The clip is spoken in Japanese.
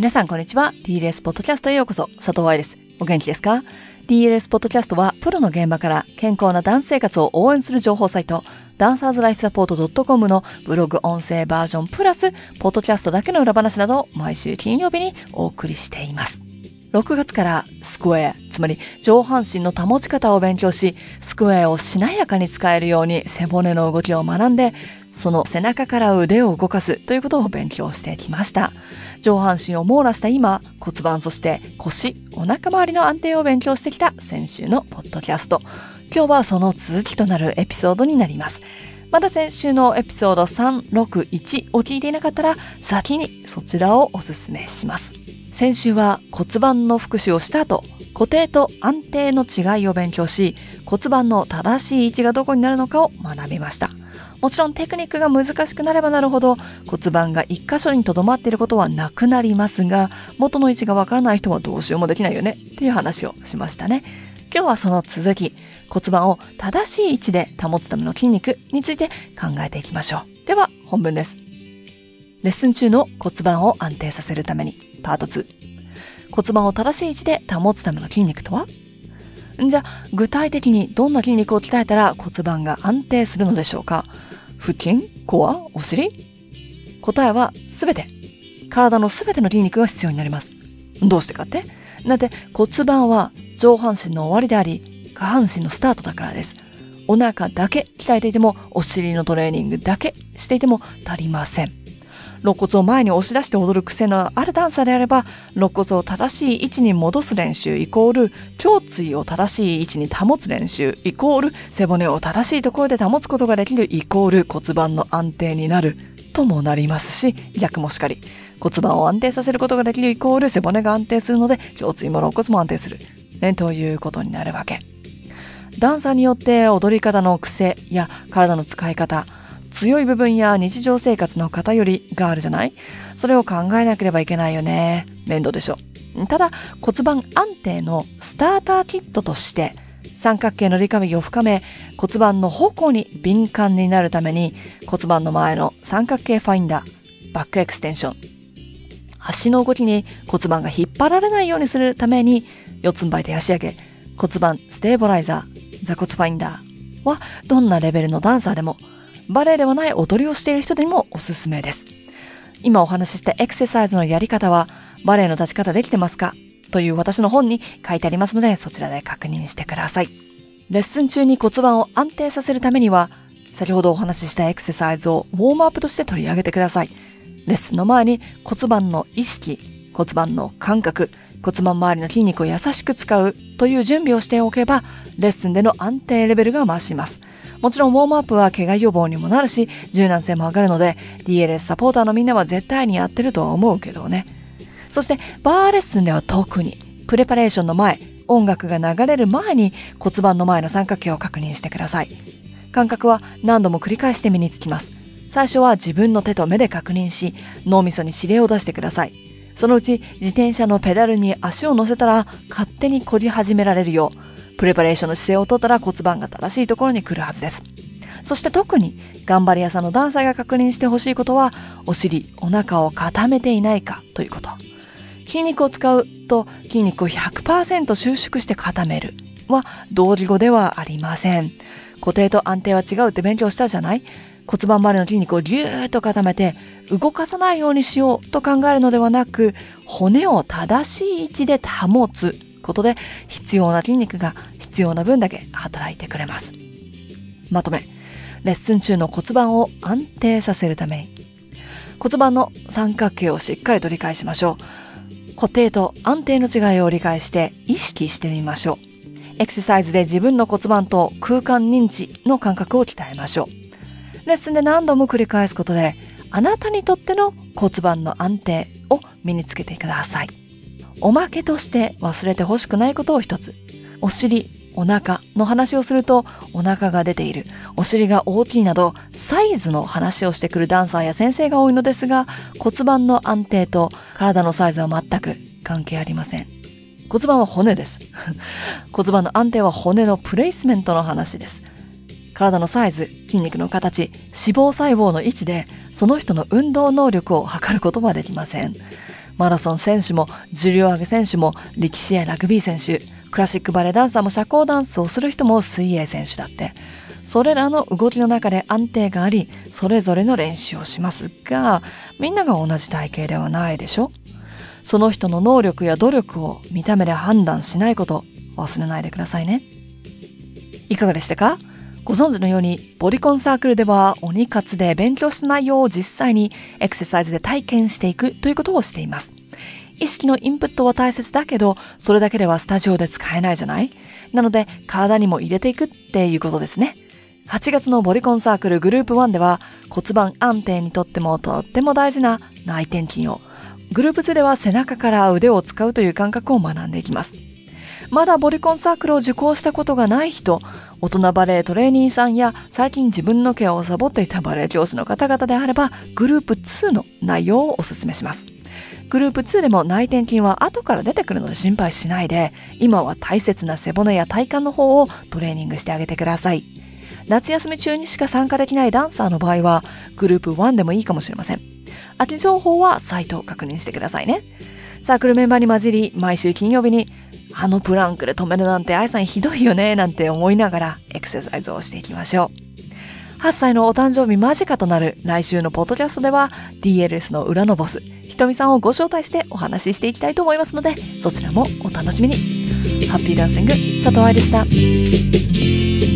皆さんこんにちは。DLS ポッドキャストへようこそ。佐藤愛です。お元気ですか ?DLS ポッドキャストはプロの現場から健康なダンス生活を応援する情報サイト、ダンサーズライフサポート .com のブログ音声バージョンプラス、ポッドキャストだけの裏話などを毎週金曜日にお送りしています。6月からスクエア、つまり上半身の保ち方を勉強し、スクエアをしなやかに使えるように背骨の動きを学んで、その背中から腕を動かすということを勉強してきました。上半身を網羅した今、骨盤そして腰、お腹周りの安定を勉強してきた先週のポッドキャスト。今日はその続きとなるエピソードになります。まだ先週のエピソード361を聞いていなかったら、先にそちらをお勧めします。先週は骨盤の復習をした後、固定と安定の違いを勉強し、骨盤の正しい位置がどこになるのかを学びました。もちろんテクニックが難しくなればなるほど骨盤が一箇所に留まっていることはなくなりますが、元の位置がわからない人はどうしようもできないよねっていう話をしましたね。今日はその続き、骨盤を正しい位置で保つための筋肉について考えていきましょう。では本文です。レッスン中の骨盤を安定させるために、パート2。骨盤を正しい位置で保つための筋肉とは？じゃあ、具体的にどんな筋肉を鍛えたら骨盤が安定するのでしょうか？腹筋コアお尻？答えはすべて。体のすべての筋肉が必要になります。どうしてかって？だって骨盤は上半身の終わりであり、下半身のスタートだからです。お腹だけ鍛えていても、お尻のトレーニングだけしていても足りません。肋骨を前に押し出して踊る癖のあるダンサーであれば、肋骨を正しい位置に戻す練習イコール、胸椎を正しい位置に保つ練習イコール、背骨を正しいところで保つことができるイコール骨盤の安定になるともなりますし、逆もしかり。骨盤を安定させることができるイコール背骨が安定するので、胸椎も肋骨も安定する。ね、ということになるわけ。ダンサーによって踊り方の癖や体の使い方、強い部分や日常生活の偏りがあるじゃない？それを考えなければいけないよね。面倒でしょ。ただ骨盤安定のスターターキットとして三角形のリカビを深め骨盤の方向に敏感になるために骨盤の前の三角形ファインダー、バックエクステンション、足の動きに骨盤が引っ張られないようにするために四つん這いで足上げ、骨盤スタビライザー、座骨ファインダーはどんなレベルのダンサーでもバレエではない踊りをしている人にもおすすめです。今お話ししたエクササイズのやり方は、バレエの立ち方できてますか？という私の本に書いてありますので、そちらで確認してください。レッスン中に骨盤を安定させるためには、先ほどお話ししたエクササイズをウォームアップとして取り上げてください。レッスンの前に骨盤の意識、骨盤の感覚、骨盤周りの筋肉を優しく使うという準備をしておけば、レッスンでの安定レベルが増します。もちろんウォームアップは怪我予防にもなるし、柔軟性も上がるので、DLS サポーターのみんなは絶対にやってるとは思うけどね。そして、バーレッスンでは特に、プレパレーションの前、音楽が流れる前に骨盤の前の三角形を確認してください。感覚は何度も繰り返して身につきます。最初は自分の手と目で確認し、脳みそに指令を出してください。そのうち自転車のペダルに足を乗せたら勝手にこじ始められるよう、プレパレーションの姿勢をとったら骨盤が正しいところに来るはずです。そして特に頑張り屋さんのダンサーが確認してほしいことは、お尻、お腹を固めていないかということ。筋肉を使うと筋肉を100%収縮して固めるは同義語ではありません。固定と安定は違うって勉強したじゃない？骨盤周りの筋肉をぎゅーっと固めて動かさないようにしようと考えるのではなく骨を正しい位置で保つことで必要な筋肉が必要な分だけ働いてくれます。まとめ、レッスン中の骨盤を安定させるために骨盤の三角形をしっかりと理解しましょう。固定と安定の違いを理解して意識してみましょう。エクササイズで自分の骨盤と空間認知の感覚を鍛えましょう。レッスンで何度も繰り返すことで、あなたにとっての骨盤の安定を身につけてください。おまけとして忘れてほしくないことを一つ。お尻、お腹の話をするとお腹が出ている、お尻が大きいなどサイズの話をしてくるダンサーや先生が多いのですが骨盤の安定と体のサイズは全く関係ありません。骨盤は骨です。骨盤の安定は骨のプレイスメントの話です。体のサイズ、筋肉の形、脂肪細胞の位置でその人の運動能力を測ることはできません。マラソン選手も、重量上げ選手も、力士やラグビー選手、クラシックバレエダンサーも社交ダンスをする人も水泳選手だって。それらの動きの中で安定があり、それぞれの練習をしますが、みんなが同じ体型ではないでしょ？その人の能力や努力を見た目で判断しないこと忘れないでくださいね。いかがでしたか？ご存知のように、ボディコンサークルでは鬼活で勉強した内容を実際にエクササイズで体験していくということをしています。意識のインプットは大切だけど、それだけではスタジオで使えないじゃない？なので、体にも入れていくっていうことですね。8月のボディコンサークルグループ1では骨盤安定にとってもとっても大事な内転筋をグループ2では背中から腕を使うという感覚を学んでいきます。まだボディコンサークルを受講したことがない人、大人バレエトレーニーさんや最近自分のケアをサボっていたバレエ教師の方々であれば、グループ2の内容をお勧めします。グループ2でも内転筋は後から出てくるので心配しないで、今は大切な背骨や体幹の方をトレーニングしてあげてください。夏休み中にしか参加できないダンサーの場合は、グループ1でもいいかもしれません。秋情報はサイトを確認してくださいね。サークルメンバーに混じり、毎週金曜日に、あのプランクで止めるなんて、愛さんひどいよね、なんて思いながら、エクササイズをしていきましょう。8歳のお誕生日間近となる来週のポッドキャストでは DLS の裏のボス、ひとみさんをご招待してお話ししていきたいと思いますので、そちらもお楽しみに。ハッピーダンシング、佐藤愛でした。